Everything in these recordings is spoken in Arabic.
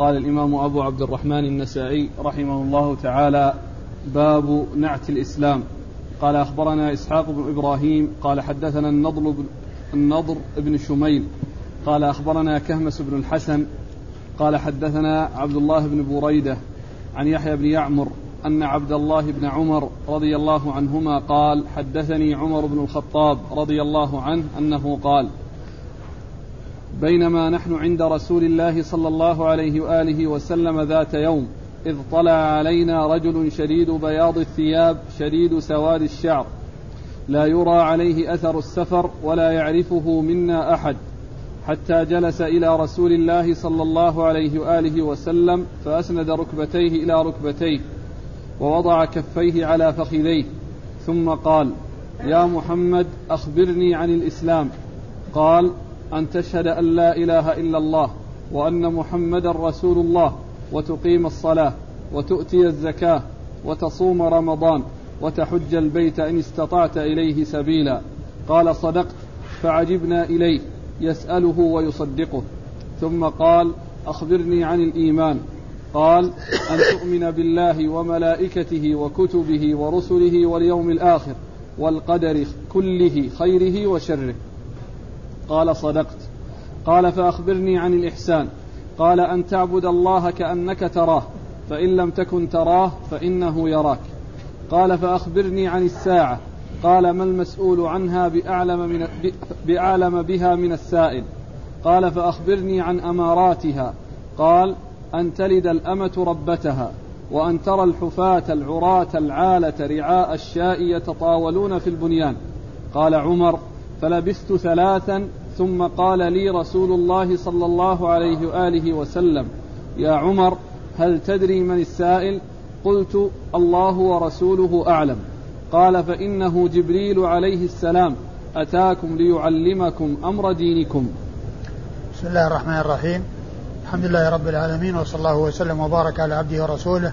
قال الإمام أبو عبد الرحمن النسائي رحمه الله تعالى باب نعت الإسلام. قال أخبرنا إسحاق بن إبراهيم قال حدثنا النضر بن, النضر بن شميل قال أخبرنا كهمس بن الحسن قال حدثنا عبد الله بن بريدة عن يحيى بن يعمر أن عبد الله بن عمر رضي الله عنهما قال حدثني عمر بن الخطاب رضي الله عنه أنه قال بينما نحن عند رسول الله صلى الله عليه وآله وسلم ذات يوم إذ طلع علينا رجل شديد بياض الثياب شديد سواد الشعر. لا يرى عليه أثر السفر ولا يعرفه منا أحد. حتى جلس إلى رسول الله صلى الله عليه وآله وسلم فأسند ركبتيه إلى ركبتيه ووضع كفيه على فخذيه ثم قال يا محمد أخبرني عن الإسلام. قال أن تشهد أن لا إله إلا الله وأن محمدا رسول الله وتقيم الصلاة وتؤتي الزكاة وتصوم رمضان وتحج البيت إن استطعت إليه سبيلا. قال صدقت فعجبنا إليه يسأله ويصدقه. ثم قال أخبرني عن الإيمان. قال أن تؤمن بالله وملائكته وكتبه ورسله واليوم الآخر والقدر كله خيره وشره. قال صدقت. قال فأخبرني عن الإحسان. قال أن تعبد الله كأنك تراه فإن لم تكن تراه فإنه يراك. قال فأخبرني عن الساعة. قال ما المسؤول عنها بأعلم, من بأعلم بها من السائل. قال فأخبرني عن أماراتها. قال أن تلد الأمة ربتها وأن ترى الحفاة العراة العالة رعاء الشاء يتطاولون في البنيان. قال عمر فلبثت ثلاثا ثم قال لي رسول الله صلى الله عليه وآله وسلم يا عمر هل تدري من السائل؟ قلت الله ورسوله أعلم. قال فإنه جبريل عليه السلام أتاكم ليعلمكم أمر دينكم. بسم الله الرحمن الرحيم. الحمد لله رب العالمين وصلى الله وسلم وبارك على عبده ورسوله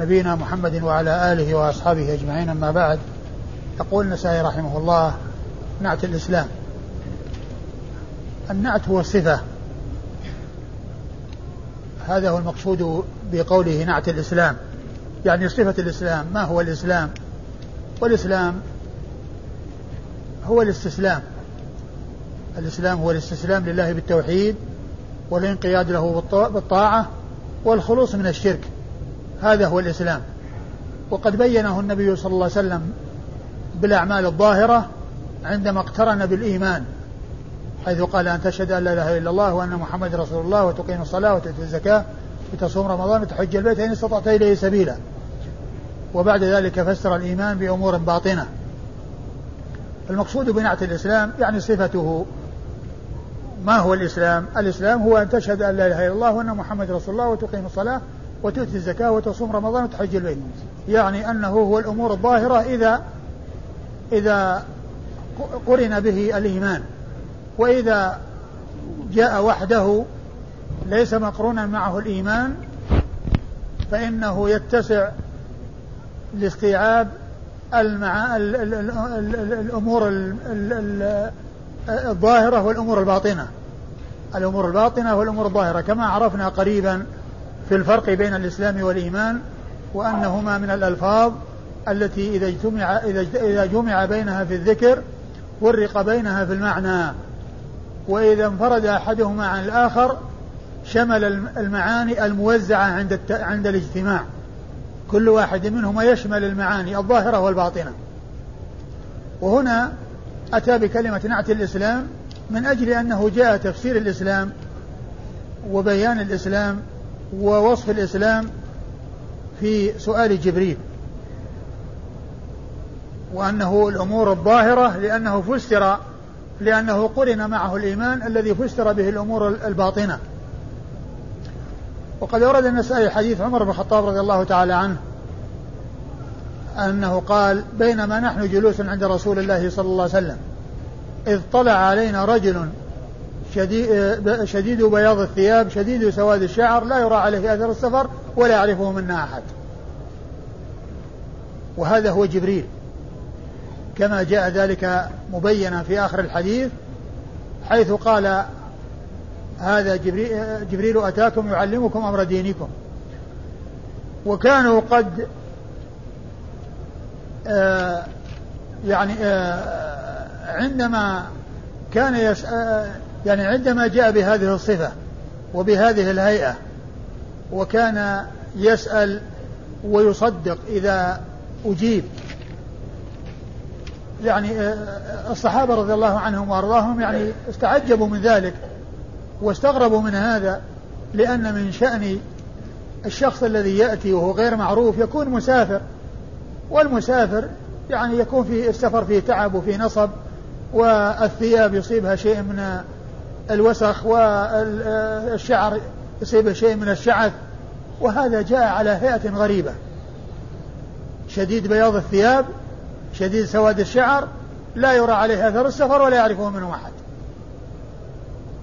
نبينا محمد وعلى آله وأصحابه أجمعين أما بعد. يقول النسائي رحمه الله نعت الإسلام. النعت هو الصفة هذا هو المقصود بقوله نعت الإسلام. يعني صفة الإسلام. ما هو الإسلام؟ والإسلام هو الاستسلام. الإسلام هو الاستسلام لله بالتوحيد والانقياد له بالطاعة والخلوص من الشرك. هذا هو الإسلام. وقد بينه النبي صلى الله عليه وسلم بالأعمال الظاهرة عندما اقترن بالإيمان. حيث قال أن تشهد أن لا إله إلا الله وأن محمد رسول الله وتقيم الصلاة وتؤتي الزكاة وتصوم رمضان وتحج البيت إن استطعت إليه سبيلا. وبعد ذلك فسر الإيمان بأمور باطنة. المقصود بنعت الإسلام يعني صفته. ما هو الإسلام؟ الإسلام هو أن تشهد أن لا إله إلا الله وأن محمد رسول الله وتقيم الصلاة وتؤتي الزكاة وتصوم رمضان وتحج البيت. يعني أنه هو الأمور الظاهرة إذا إذا قرن به الإيمان. وإذا جاء وحده ليس مقرونا معه الإيمان فإنه يتسع لاستيعاب المع... ال... ال... ال... الأمور الظاهرة والأمور الباطنة. الأمور الباطنة والأمور الظاهرة كما عرفنا قريبا في الفرق بين الإسلام والإيمان وأنهما من الألفاظ التي إذا اجتمع إذا جمع بينها في الذكر فرق بينها في المعنى. وإذا انفرد أحدهما عن الآخر شمل المعاني الموزعة عند عند الاجتماع. كل واحد منهما يشمل المعاني الظاهرة والباطنة. وهنا أتى بكلمة نعت الإسلام من أجل أنه جاء تفسير الإسلام وبيان الإسلام ووصف الإسلام في سؤال جبريل. وأنه الأمور الظاهرة لأنه فسر لأنه قرن معه الإيمان الذي فسر به الأمور الباطنة. وقد ورد النسائي حديث عمر بن الخطاب رضي الله تعالى عنه أنه قال بينما نحن جلوس عند رسول الله صلى الله عليه وسلم إذ طلع علينا رجل شديد, شديد بياض الثياب شديد سواد الشعر لا يرى عليه أثر السفر ولا يعرفه منا أحد. وهذا هو جبريل. كما جاء ذلك مبينا في آخر الحديث حيث قال هذا جبريل, أتاكم يعلمكم أمر دينكم. وكانوا قد آه يعني آه عندما كان يسأل آه، يعني عندما جاء بهذه الصفة وبهذه الهيئة وكان يسأل ويصدق إذا أجيب يعني آه، الصحابة رضي الله عنهم وأرضاهم يعني استعجبوا من ذلك واستغربوا من هذا لأن من شأن الشخص الذي يأتي وهو غير معروف يكون مسافر والمسافر يعني يكون في السفر فيه تعب وفيه نصب والثياب يصيبها شيء من الوسخ والشعر يصيبه شيء من الشعث وهذا جاء على هيئة غريبة شديد بياض الثياب شديد سواد الشعر لا يرى عليه أثر السفر ولا يعرفه منه أحد.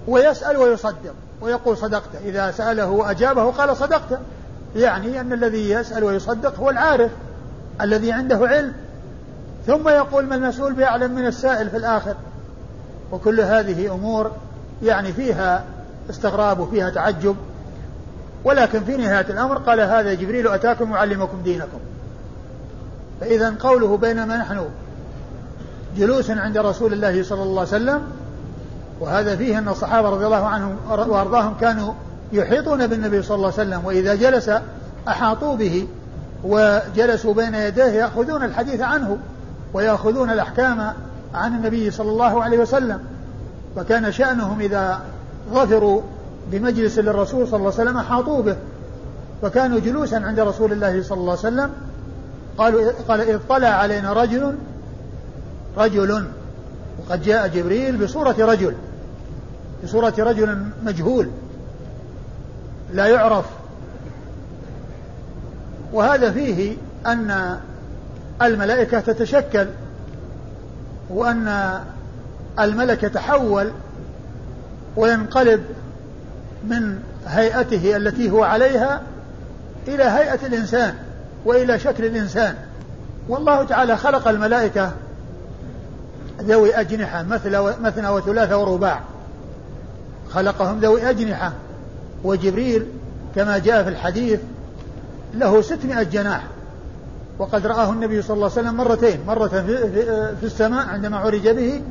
ويسأل ويصدق ويقول صدقت إذا سأله وأجابه قال صدقت يعني أن الذي يسأل ويصدق هو العارف الذي عنده علم. ثم يقول ما المسؤول بأعلم من السائل في الآخر. وكل هذه أمور يعني فيها استغراب وفيها تعجب. ولكن في نهاية الأمر قال هذا جبريل أتاكم يعلمكم دينكم. فإذا قوله بينما نحن جلوس عند رسول الله صلى الله عليه وسلم وهذا فيه أن الصحابة رضي الله عنهم وأرضاهم كانوا يحيطون بالنبي صلى الله عليه وسلم وإذا جلس أحاطوا به وجلسوا بين يديه يأخذون الحديث عنه ويأخذون الأحكام عن النبي صلى الله عليه وسلم. وكان شأنهم إذا ظفروا بمجلس للرسول صلى الله عليه وسلم أحاطوا به. وكانوا جلوسا عند رسول الله صلى الله عليه وسلم قالوا قال إذ طلع علينا رجل رجل وقد جاء جبريل بصورة رجل بصورة رجل مجهول لا يعرف. وهذا فيه أن الملائكة تتشكل وأن الملك يتحول وينقلب من هيئته التي هو عليها إلى هيئة الإنسان. وإلى شكل الإنسان. والله تعالى خلق الملائكة ذوي أجنحة مثل مثنى وثلاث ورباع. خلقهم ذوي أجنحة. وجبريل كما جاء في الحديث له ستمائة جناح. وقد رآه النبي صلى الله عليه وسلم مرتين مرة في, في السماء عندما عرج به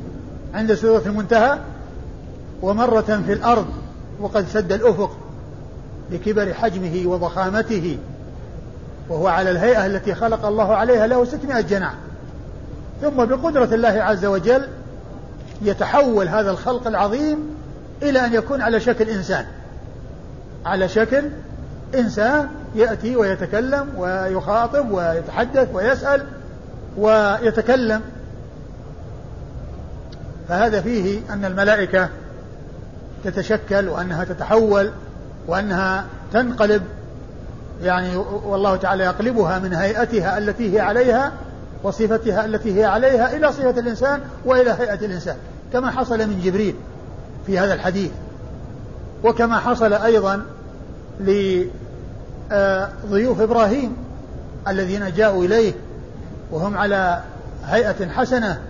عند سورة المنتهى ومرة في الأرض وقد سد الأفق لكبر حجمه وضخامته. وهو على الهيئة التي خلق الله عليها له ستمائة جناح. ثم بقدرة الله عز وجل يتحول هذا الخلق العظيم إلى أن يكون على شكل إنسان. على شكل إنسان يأتي ويتكلم ويخاطب ويتحدث ويسأل ويتكلم. فهذا فيه أن الملائكة تتشكل وأنها تتحول وأنها تنقلب يعني والله تعالى يقلبها من هيئتها التي هي عليها وصفتها التي هي عليها إلى صفة الإنسان وإلى هيئة الإنسان. كما حصل من جبريل في هذا الحديث. وكما حصل أيضا لضيوف إبراهيم الذين جاءوا إليه وهم على هيئة حسنة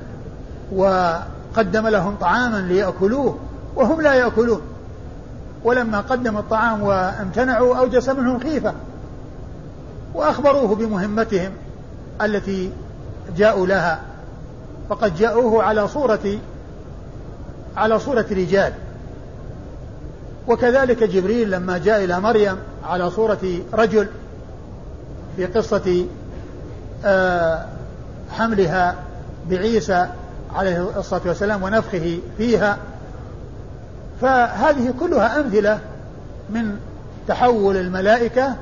وقدم لهم طعاما ليأكلوه وهم لا يأكلون. ولما قدم الطعام وامتنعوا أوجس منهم خيفة. وأخبروه بمهمتهم التي جاءوا لها. فقد جاءوه على صورة على صورة رجال. وكذلك جبريل لما جاء إلى مريم على صورة رجل في قصة آه، حملها بعيسى عليه الصلاة والسلام ونفخه فيها. فهذه كلها أمثلة من تحول الملائكة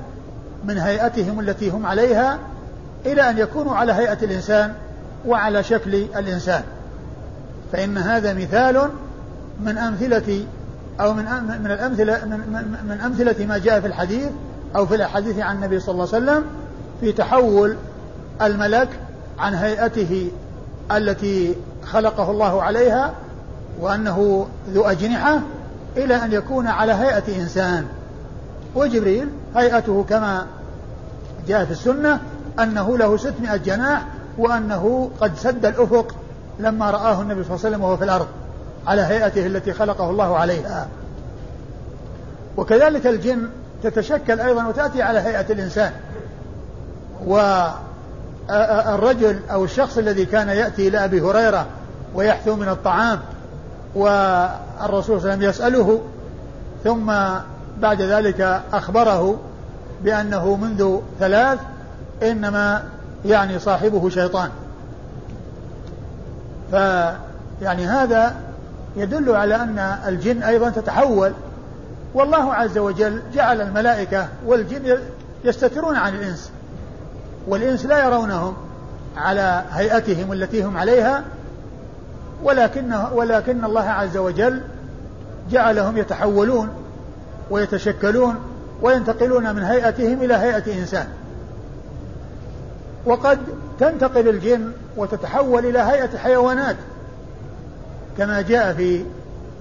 من هيئتهم التي هم عليها إلى أن يكونوا على هيئة الإنسان وعلى شكل الإنسان. فإن هذا مثال من أمثلة أو من من الأمثلة من, أمثلة ما جاء في الحديث أو في الأحاديث عن النبي صلى الله عليه وسلم في تحول الملك عن هيئته التي خلقه الله عليها وأنه ذو أجنحة إلى أن يكون على هيئة إنسان. وجبريل هيئته كما جاء في السنة أنه له ستمائة جناح وأنه قد سد الأفق لما رآه النبي صلى الله عليه وسلم وهو في الأرض على هيئته التي خلقه الله عليها. وكذلك الجن تتشكل أيضا وتأتي على هيئة الإنسان. والرجل أو الشخص الذي كان يأتي إلى أبي هريرة ويحثو من الطعام والرسول صلى الله عليه وسلم يسأله ثم بعد ذلك أخبره بأنه منذ ثلاث إنما يعني صاحبه شيطان. فيعني هذا يدل على أن الجن أيضا تتحول. والله عز وجل جعل الملائكة والجن يستترون عن الإنس والإنس لا يرونهم على هيئتهم التي هم عليها ولكن ولكن الله عز وجل جعلهم يتحولون. ويتشكلون وينتقلون من هيئتهم إلى هيئة إنسان. وقد تنتقل الجن وتتحول إلى هيئة حيوانات كما جاء في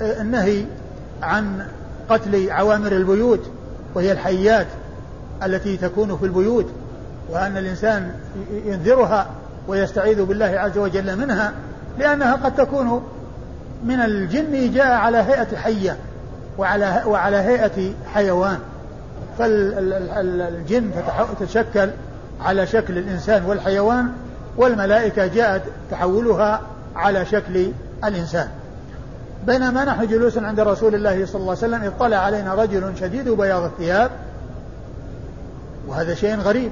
النهي عن قتل عوامر البيوت وهي الحيات التي تكون في البيوت وأن الإنسان ينذرها ويستعيذ بالله عز وجل منها لأنها قد تكون من الجن جاء على هيئة حية. وعلى وعلى هيئة حيوان. فالجن تتشكل على شكل الإنسان والحيوان والملائكة جاءت تحولها على شكل الإنسان. بينما نحن جلوس عند رسول الله صلى الله عليه وسلم اطلع علينا رجل شديد بياض الثياب. وهذا شيء غريب.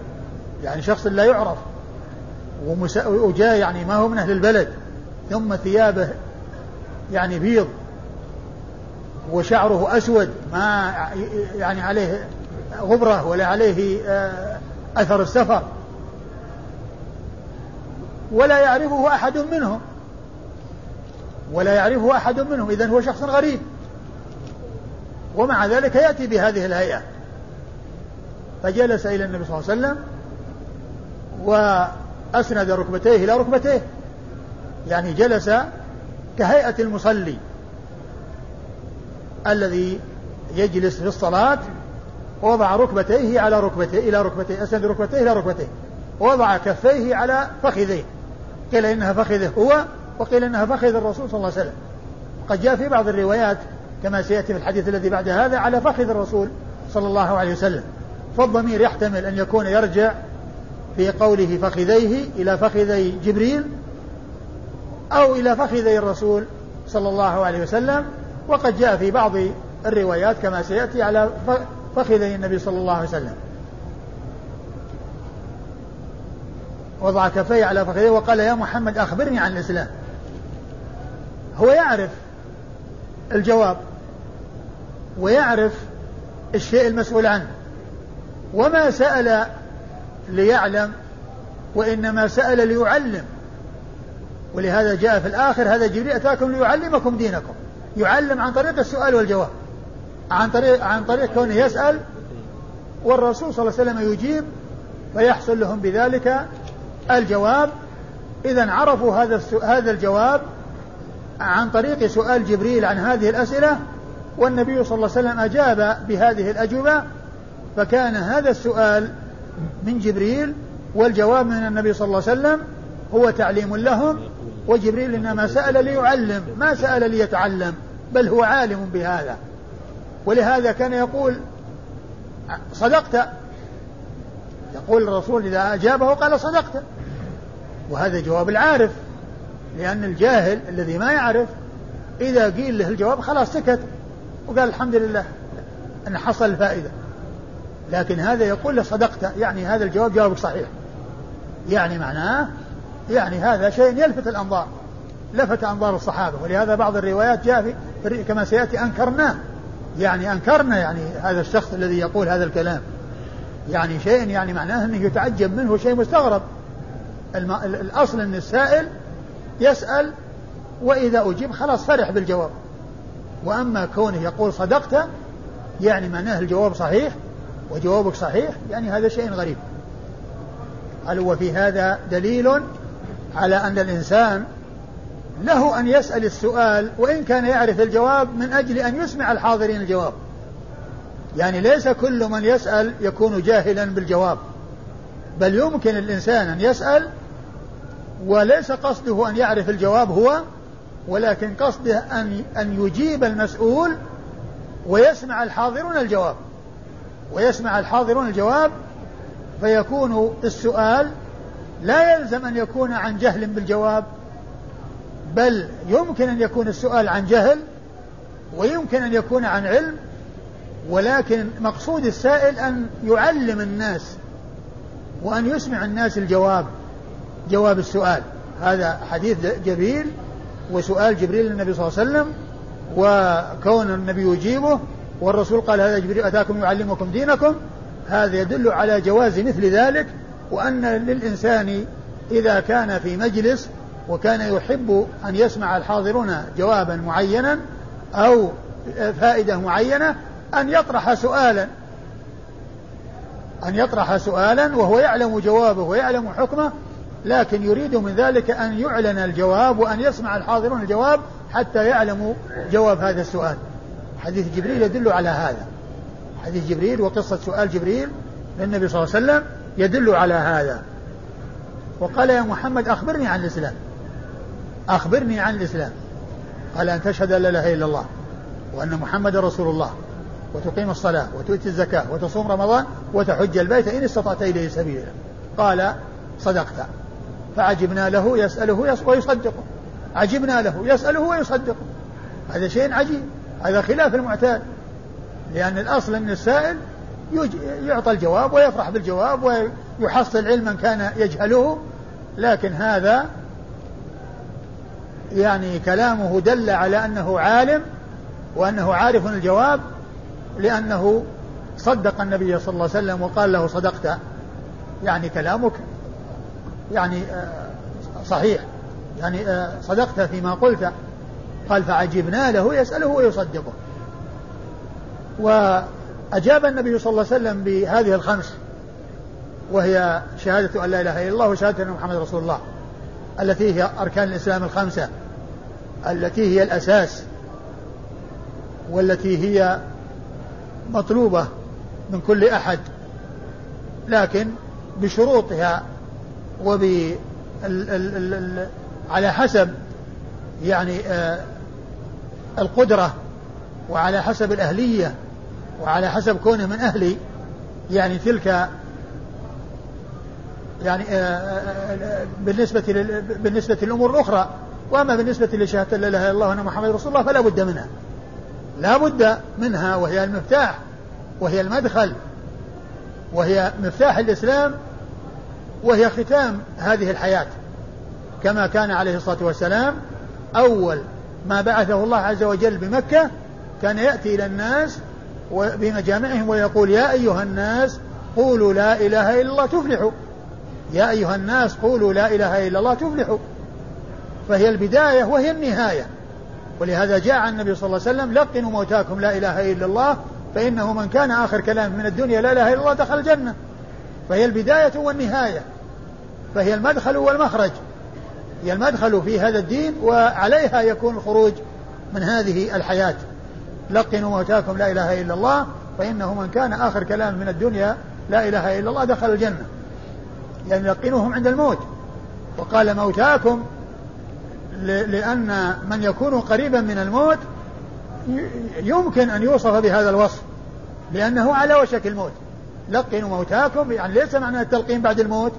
يعني شخص لا يعرف. وجاء يعني ما هو من أهل البلد. ثم ثيابه يعني بيض. وشعره أسود ما يعني عليه غبرة ولا عليه آه، أثر السفر. ولا يعرفه أحد منهم. ولا يعرفه أحد منهم إذا هو شخص غريب. ومع ذلك يأتي بهذه الهيئة. فجلس إلى النبي صلى الله عليه وسلم وأسند ركبتيه إلى ركبتيه. يعني جلس كهيئة المصلي. الذي يجلس في الصلاة ووضع ركبتيه على ركبتيه إلى ركبتيه أسند ركبتيه إلى ركبتيه. ووضع كفيه على فخذيه. قيل إنها فخذه هو وقيل إنها فخذ الرسول صلى الله عليه وسلم. قد جاء في بعض الروايات كما سيأتي في الحديث الذي بعد هذا على فخذ الرسول صلى الله عليه وسلم. فالضمير يحتمل أن يكون يرجع في قوله فخذيه إلى فخذي جبريل أو إلى فخذي الرسول صلى الله عليه وسلم. وقد جاء في بعض الروايات كما سيأتي على فخذي النبي صلى الله عليه وسلم. وضع كفيه على فخذيه وقال يا محمد أخبرني عن الإسلام. هو يعرف الجواب ويعرف الشيء المسؤول عنه. وما سأل ليعلم وإنما سأل ليعلم. ولهذا جاء في الآخر هذا جبريل أتاكم ليعلمكم دينكم. يعلم عن طريق السؤال والجواب. عن طريق عن طريق كونه يسأل والرسول صلى الله عليه وسلم يجيب فيحصل لهم بذلك الجواب. إذا عرفوا هذا هذا الجواب عن طريق سؤال جبريل عن هذه الأسئلة والنبي صلى الله عليه وسلم أجاب بهذه الأجوبة. فكان هذا السؤال من جبريل والجواب من النبي صلى الله عليه وسلم هو تعليم لهم. وجبريل إنما سأل ليعلم ما سأل ليتعلم بل هو عالم بهذا. ولهذا كان يقول صدقت؟ يقول الرسول إذا أجابه قال صدقت. وهذا جواب العارف لأن الجاهل الذي ما يعرف إذا قيل له الجواب خلاص سكت وقال الحمد لله أن حصل الفائدة لكن هذا يقول له صدقت يعني هذا الجواب جوابك صحيح. يعني معناه يعني هذا شيء يلفت الأنظار لفت أنظار الصحابة. ولهذا بعض الروايات جاء في كما سيأتي أنكرناه. يعني أنكرنا يعني هذا الشخص الذي يقول هذا الكلام. يعني شيء يعني معناه أنه يتعجب منه شيء مستغرب. الأصل أن السائل يسأل وإذا أجيب خلاص فرح بالجواب. وأما كونه يقول صدقت يعني معناه الجواب صحيح وجوابك صحيح يعني هذا شيء غريب. قال وفي هذا دليل على أن الإنسان له أن يسأل السؤال وإن كان يعرف الجواب من أجل أن يسمع الحاضرين الجواب. يعني ليس كل من يسأل يكون جاهلا بالجواب. بل يمكن الإنسان أن يسأل وليس قصده أن يعرف الجواب هو ولكن قصده أن أن يجيب المسؤول ويسمع الحاضرون الجواب. ويسمع الحاضرون الجواب فيكون السؤال لا يلزم أن يكون عن جهل بالجواب بل يمكن أن يكون السؤال عن جهل ويمكن أن يكون عن علم ولكن مقصود السائل أن يعلم الناس وأن يسمع الناس الجواب جواب السؤال. هذا حديث جبريل وسؤال جبريل للنبي صلى الله عليه وسلم وكون النبي يجيبه والرسول قال هذا جبريل أتاكم يعلمكم دينكم؟ هذا يدل على جواز مثل ذلك وأن للإنسان إذا كان في مجلس وكان يحب أن يسمع الحاضرون جوابا معينا أو فائدة معينة أن يطرح سؤالا. أن يطرح سؤالا وهو يعلم جوابه ويعلم حكمه لكن يريد من ذلك أن يعلن الجواب وأن يسمع الحاضرون الجواب حتى يعلموا جواب هذا السؤال. حديث جبريل يدل على هذا. حديث جبريل وقصة سؤال جبريل للنبي صلى الله عليه وسلم. يدل على هذا. وقال يا محمد أخبرني عن الإسلام. أخبرني عن الإسلام. قال أن تشهد أن لا إله إلا الله وأن محمد رسول الله وتقيم الصلاة وتؤتي الزكاة وتصوم رمضان وتحج البيت إن استطعت إليه سبيلا. قال صدقت. فعجبنا له يسأله ويصدقه عجبنا له يسأله ويصدقه هذا شيء عجيب. هذا خلاف المعتاد. لأن الأصل أن السائل يعطى الجواب ويفرح بالجواب ويحصل علما كان يجهله لكن هذا يعني كلامه دل على أنه عالم وأنه عارف الجواب لأنه صدق النبي صلى الله عليه وسلم وقال له صدقت. يعني كلامك يعني آه، صحيح. يعني آه، صدقت فيما قلت. قال فعجبنا له يسأله ويصدقه. وأجاب النبي صلى الله عليه وسلم بهذه الخمس وهي شهادة أن لا إله إلا الله وشهادة أن محمد رسول الله التي هي أركان الإسلام الخمسة التي هي الأساس والتي هي مطلوبة من كل أحد لكن بشروطها وب على حسب يعني آه، القدرة وعلى حسب الأهلية وعلى حسب كونه من أهل يعني تلك يعني آه، آه، بالنسبة بالنسبة للأمور الأخرى. وأما بالنسبة لشهادة لا إله إلا الله وأن محمد رسول الله فلا بد منها. لا بد منها وهي المفتاح وهي المدخل وهي مفتاح الإسلام وهي ختام هذه الحياة. كما كان عليه الصلاة والسلام أول ما بعثه الله عز وجل بمكة كان يأتي إلى الناس بمجامعهم ويقول يا أيها الناس قولوا لا إله إلا الله تفلحوا. يا أيها الناس قولوا لا إله إلا الله تفلحوا. فهي البداية وهي النهاية. ولهذا جاء النبي صلى الله عليه وسلم لقنوا موتاكم لا إله إلا الله فإنه من كان آخر كلام من الدنيا لا إله إلا الله دخل الجنة. فهي البداية والنهاية. فهي المدخل والمخرج. هي المدخل في هذا الدين وعليها يكون الخروج من هذه الحياة. لقنوا موتاكم لا إله إلا الله فإنه من كان آخر كلام من الدنيا لا إله إلا الله دخل الجنة. يعني لقنوهم عند الموت. وقال موتاكم لأن من يكون قريبا من الموت يمكن أن يوصف بهذا الوصف لأنه على وشك الموت. لقنوا موتاكم يعني ليس معنى التلقين بعد الموت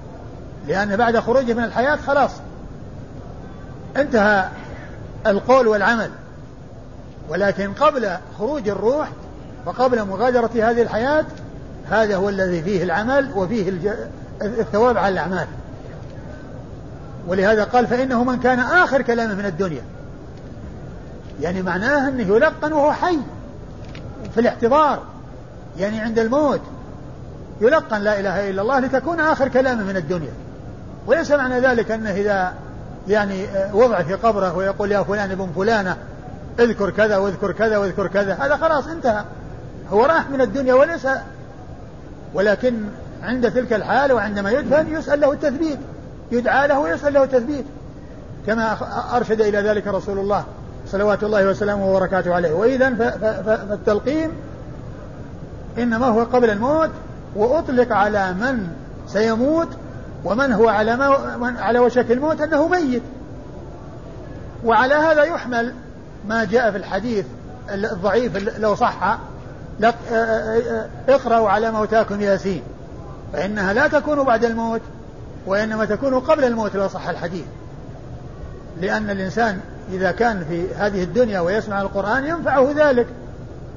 لأن بعد خروجه من الحياة خلاص. انتهى القول والعمل. ولكن قبل خروج الروح وقبل مغادرة هذه الحياة هذا هو الذي فيه العمل وفيه الثواب على الأعمال. ولهذا قال فإنه من كان آخر كلامه من الدنيا. يعني معناه أنه يلقن وهو حي في الاحتضار يعني عند الموت. يلقن لا إله إلا الله لتكون آخر كلامه من الدنيا. وليس معنى ذلك أنه إذا يعني وضع في قبره ويقول يا فلان ابن فلانة اذكر كذا واذكر كذا واذكر كذا. هذا خلاص انتهى. هو راح من الدنيا وليس. ولكن عند تلك الحال وعندما يدفن يسأل له التثبيت. يدعى له ويسأل له التثبيت. كما أرشد إلى ذلك رسول الله صلوات الله وسلامه وبركاته عليه. وإذا فالتلقين إنما هو قبل الموت وأطلق على من سيموت ومن هو على ما على وشك الموت أنه ميت. وعلى هذا يحمل ما جاء في الحديث الضعيف لو صح اقرأوا على موتاكم ياسين فإنها لا تكون بعد الموت وإنما تكون قبل الموت لو صح الحديث. لأن الإنسان إذا كان في هذه الدنيا ويسمع القرآن ينفعه ذلك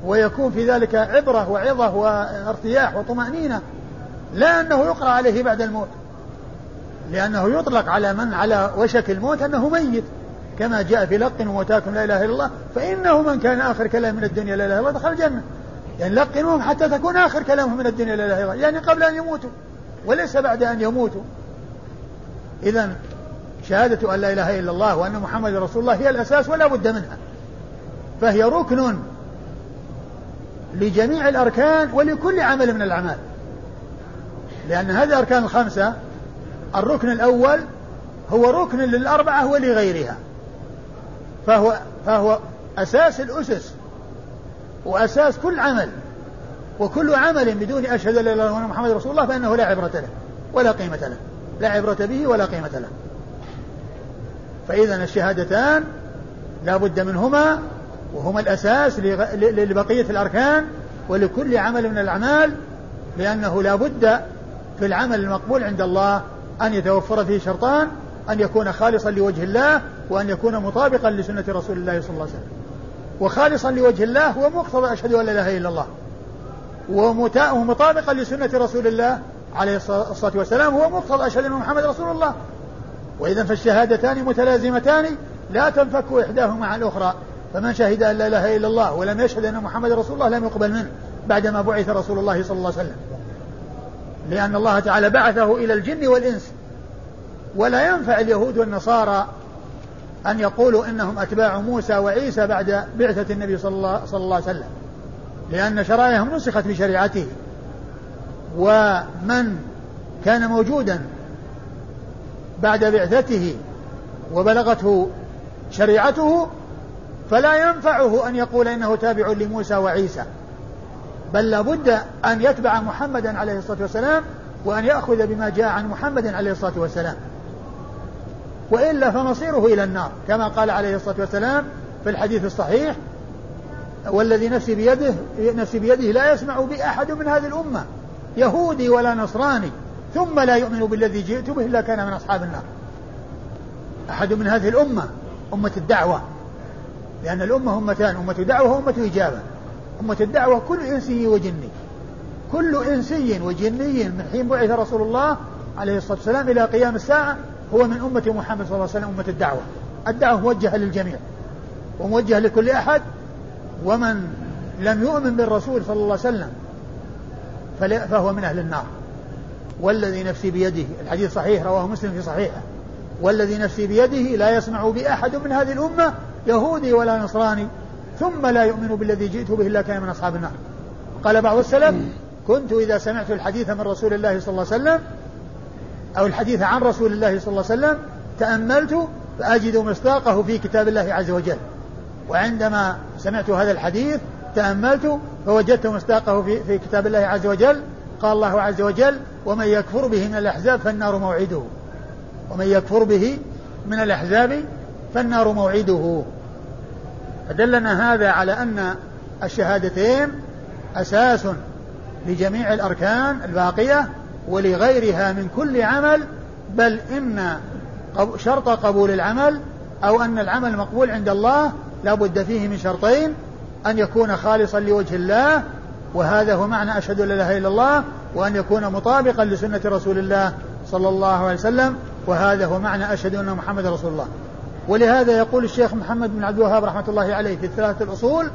ويكون في ذلك عبرة وعظة وارتياح وطمأنينة لا أنه يقرأ عليه بعد الموت. لأنه يطلق على من على وشك الموت أنه ميت. كما جاء في لقن وموتاكم لا إله إلا الله فإنه من كان آخر كلام من الدنيا لا إله إلا الله دخل الجنة. يعني لقنوهم حتى تكون آخر كلامهم من الدنيا لا إله إلا الله يعني قبل أن يموتوا وليس بعد أن يموتوا. إذا شهادة أن لا إله إلا الله وأن محمد رسول الله هي الأساس ولا بد منها. فهي ركن لجميع الأركان ولكل عمل من الأعمال. لأن هذه الأركان الخمسة الركن الأول هو ركن للأربعة ولغيرها. فهو فهو أساس الأسس وأساس كل عمل وكل عمل بدون أشهد لا إله إلا محمد رسول الله فإنه لا عبرة له ولا قيمة له. لا عبرة به ولا قيمة له. فإذا الشهادتان لا بد منهما وهما الأساس لبقية الأركان ولكل عمل من الأعمال لأنه لا بد في العمل المقبول عند الله أن يتوفر فيه شرطان أن يكون خالصا لوجه الله وأن يكون مطابقا لسنة رسول الله صلى الله عليه وسلم. وخالصا لوجه الله هو مقتضى أشهد أن لا إله إلا الله. ومطابقا لسنة رسول الله عليه الصلاة والسلام هو مقتضى أشهد أن محمد رسول الله. وإذا فالشهادتان متلازمتان لا تنفك إحداهما عن الأخرى. فمن شهد أن لا إله إلا الله ولم يشهد أن محمد رسول الله لم يقبل منه بعدما بعث رسول الله صلى الله عليه وسلم. لأن الله تعالى بعثه إلى الجن والإنس. ولا ينفع اليهود والنصارى أن يقولوا إنهم أتباع موسى وعيسى بعد بعثة النبي صلى الله, صلى الله عليه وسلم. لأن شرائعهم نسخت بشريعته ومن كان موجودا بعد بعثته وبلغته شريعته فلا ينفعه أن يقول إنه تابع لموسى وعيسى. بل لابد أن يتبع محمدا عليه الصلاة والسلام وأن يأخذ بما جاء عن محمد عليه الصلاة والسلام. وإلا فمصيره إلى النار كما قال عليه الصلاة والسلام في الحديث الصحيح والذي نفسي بيده نفسي بيده لا يسمع بي أحد من هذه الأمة يهودي ولا نصراني ثم لا يؤمن بالذي جئت به إلا كان من أصحاب النار. أحد من هذه الأمة أمة الدعوة لأن الأمة أمتان أمة دعوة وأمة إجابة. أمة الدعوة كل إنسي وجني كل إنسي وجني من حين بعث رسول الله عليه الصلاة والسلام إلى قيام الساعة هو من أمة محمد صلى الله عليه وسلم أمة الدعوة. الدعوة موجهة للجميع وموجهة لكل أحد ومن لم يؤمن بالرسول صلى الله عليه وسلم فهو من أهل النار. والذي نفسي بيده الحديث صحيح رواه مسلم في صحيحه. والذي نفسي بيده لا يسمع بأحد من هذه الأمة يهودي ولا نصراني ثم لا يؤمن بالذي جئت به إلا كان من أصحاب النار. قال بعض السلف كنت إذا سمعت الحديث من رسول الله صلى الله عليه وسلم أو الحديث عن رسول الله صلى الله عليه وسلم تأملت فأجد مصداقه في كتاب الله عز وجل. وعندما سمعت هذا الحديث تأملت فوجدت مصداقه في, في كتاب الله عز وجل. قال الله عز وجل ومن يكفر به من الأحزاب فالنار موعده. ومن يكفر به من الأحزاب فالنار موعده. فدلنا هذا على أن الشهادتين أساس لجميع الأركان الباقية. ولغيرها من كل عمل بل إن شرط قبول العمل أو أن العمل مقبول عند الله لا بد فيه من شرطين أن يكون خالصا لوجه الله وهذا هو معنى أشهد أن لا إله إلا الله وأن يكون مطابقا لسنة رسول الله صلى الله عليه وسلم وهذا هو معنى أشهد أن محمد رسول الله. ولهذا يقول الشيخ محمد بن عبد الوهاب رحمة الله عليه في الثلاثة الأصول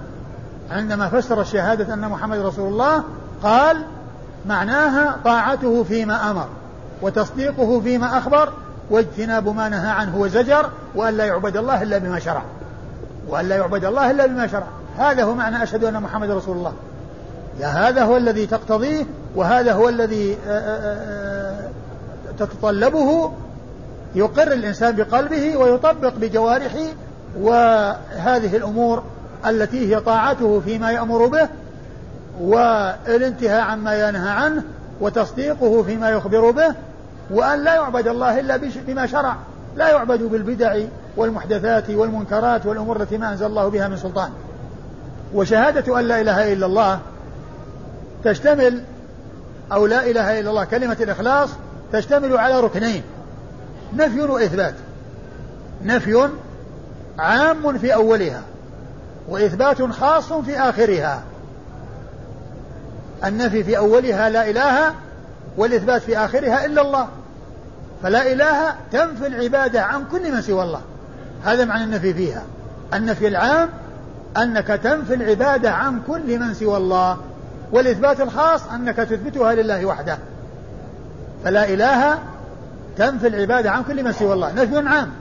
عندما فسر الشهادة أن محمد رسول الله قال معناها طاعته فيما أمر وتصديقه فيما أخبر واجتناب ما نهى عنه وزجر وأن لا يعبد الله إلا بما شرع. وأن لا يعبد الله إلا بما شرع. هذا هو معنى أشهد أن محمد رسول الله. يا هذا هو الذي تقتضيه وهذا هو الذي آه، آه، آه، تتطلبه. يقر الإنسان بقلبه ويطبق بجوارحه وهذه الأمور التي هي طاعته فيما يأمر به والانتهاء عما ينهى عنه وتصديقه فيما يخبر به وأن لا يعبد الله إلا بما شرع. لا يعبد بالبدع والمحدثات والمنكرات والأمور التي ما أنزل الله بها من سلطان. وشهادة أن لا إله إلا الله تشتمل أو لا إله إلا الله كلمة الإخلاص تشتمل على ركنين. نفي وإثبات. نفي عام في أولها وإثبات خاص في آخرها. النفي في أولها لا إله والإثبات في آخرها إلا الله. فلا إله تنفي العبادة عن كل من سوى الله. هذا معنى النفي فيها. النفي العام أنك تنفي العبادة عن كل من سوى الله والإثبات الخاص أنك تثبتها لله وحده. فلا إله تنفي العبادة عن كل من سوى الله. نفي عام.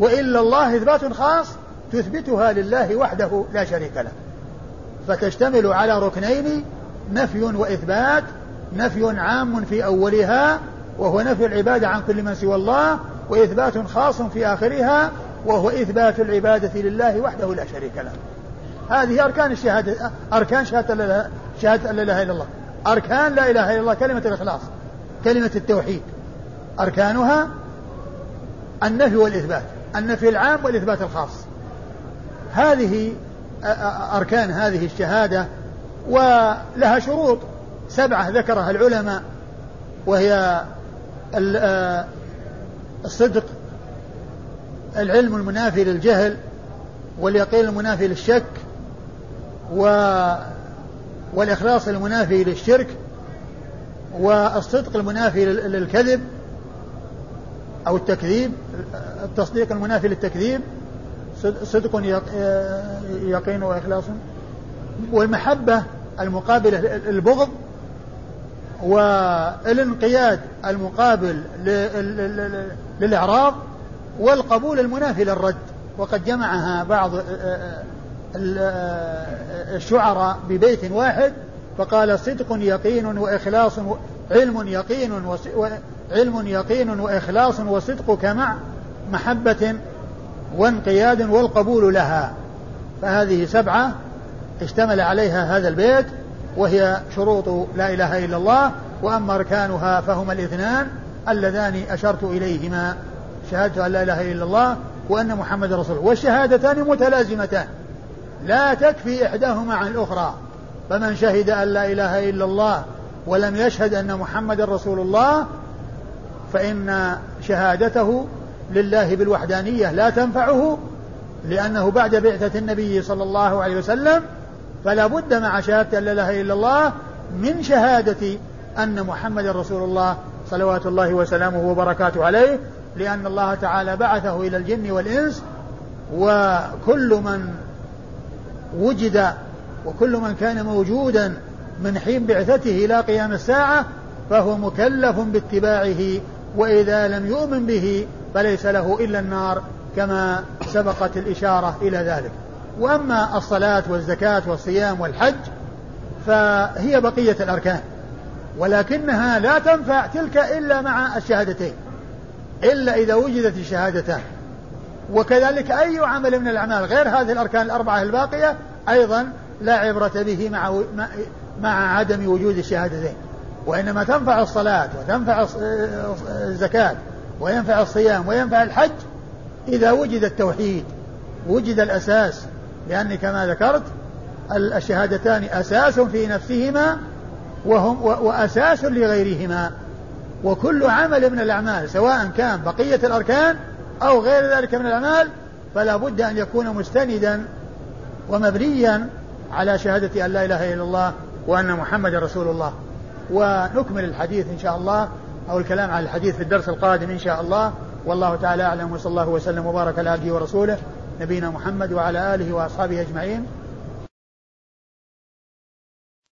وإلا الله إثبات خاص تثبتها لله وحده لا شريك له. فتشتمل على ركنين نفي وإثبات نفي عام في أولها وهو نفي العبادة عن كل من سوى الله وإثبات خاص في آخرها وهو إثبات العبادة لله وحده لا شريك له. هذه أركان الشهادة أركان شهادة شهادة أن لا إله إلا الله. أركان لا إله إلا الله كلمة الإخلاص كلمة التوحيد. أركانها النفي والإثبات النفي العام والإثبات الخاص. هذه أركان هذه الشهادة ولها شروط. سبعة ذكرها العلماء وهي الصدق العلم المنافي للجهل واليقين المنافي للشك و والإخلاص المنافي للشرك والصدق المنافي للكذب أو التكذيب التصديق المنافي للتكذيب صدق يقين وإخلاص. والمحبة المقابلة للبغض والانقياد المقابل للإعراض والقبول المنافي للرد. وقد جمعها بعض الشعراء ببيت واحد فقال صدق يقين وإخلاص علم يقين علم يقين وإخلاص وصدقك مع محبة وانقياد والقبول لها. فهذه سبعة اشتمل عليها هذا البيت وهي شروط لا إله إلا الله وأما أركانها فهما الاثنان اللذان أشرت إليهما. شهادة أن لا إله إلا الله وأن محمد رسول الله. والشهادتان متلازمتان. لا تكفي إحداهما عن الأخرى. فمن شهد أن لا إله إلا الله ولم يشهد أن محمد رسول الله فإن شهادته لله بالوحدانية لا تنفعه لأنه بعد بعثة النبي صلى الله عليه وسلم فلا بد مع شهادة أن لا إله إلا الله من شهادة أن محمد رسول الله صلوات الله وسلامه وبركاته عليه لأن الله تعالى بعثه إلى الجن والإنس وكل من وجد وكل من كان موجودا من حين بعثته إلى قيام الساعة فهو مكلف باتباعه وإذا لم يؤمن به فليس له إلا النار كما سبقت الإشارة إلى ذلك. وأما الصلاة والزكاة والصيام والحج فهي بقية الأركان ولكنها لا تنفع تلك إلا مع الشهادتين إلا إذا وجدت الشهادتان وكذلك أي عمل من الأعمال غير هذه الأركان الأربعة الباقية أيضا لا عبرة به مع مع عدم وجود الشهادتين وإنما تنفع الصلاة وتنفع الزكاة وينفع الصيام وينفع الحج إذا وجد التوحيد وجد الأساس لأن كما ذكرت الشهادتان أساس في نفسهما وهم وأساس لغيرهما. وكل عمل من الأعمال سواء كان بقية الأركان أو غير ذلك من الأعمال فلا بد أن يكون مستندا ومبنيا على شهادة أن لا إله إلا الله وأن محمد رسول الله. ونكمل الحديث إن شاء الله أو الكلام على الحديث في الدرس القادم إن شاء الله. والله تعالى أعلم وصلى الله وسلم وبارك على عبده ورسوله. نبينا محمد وعلى آله وأصحابه أجمعين.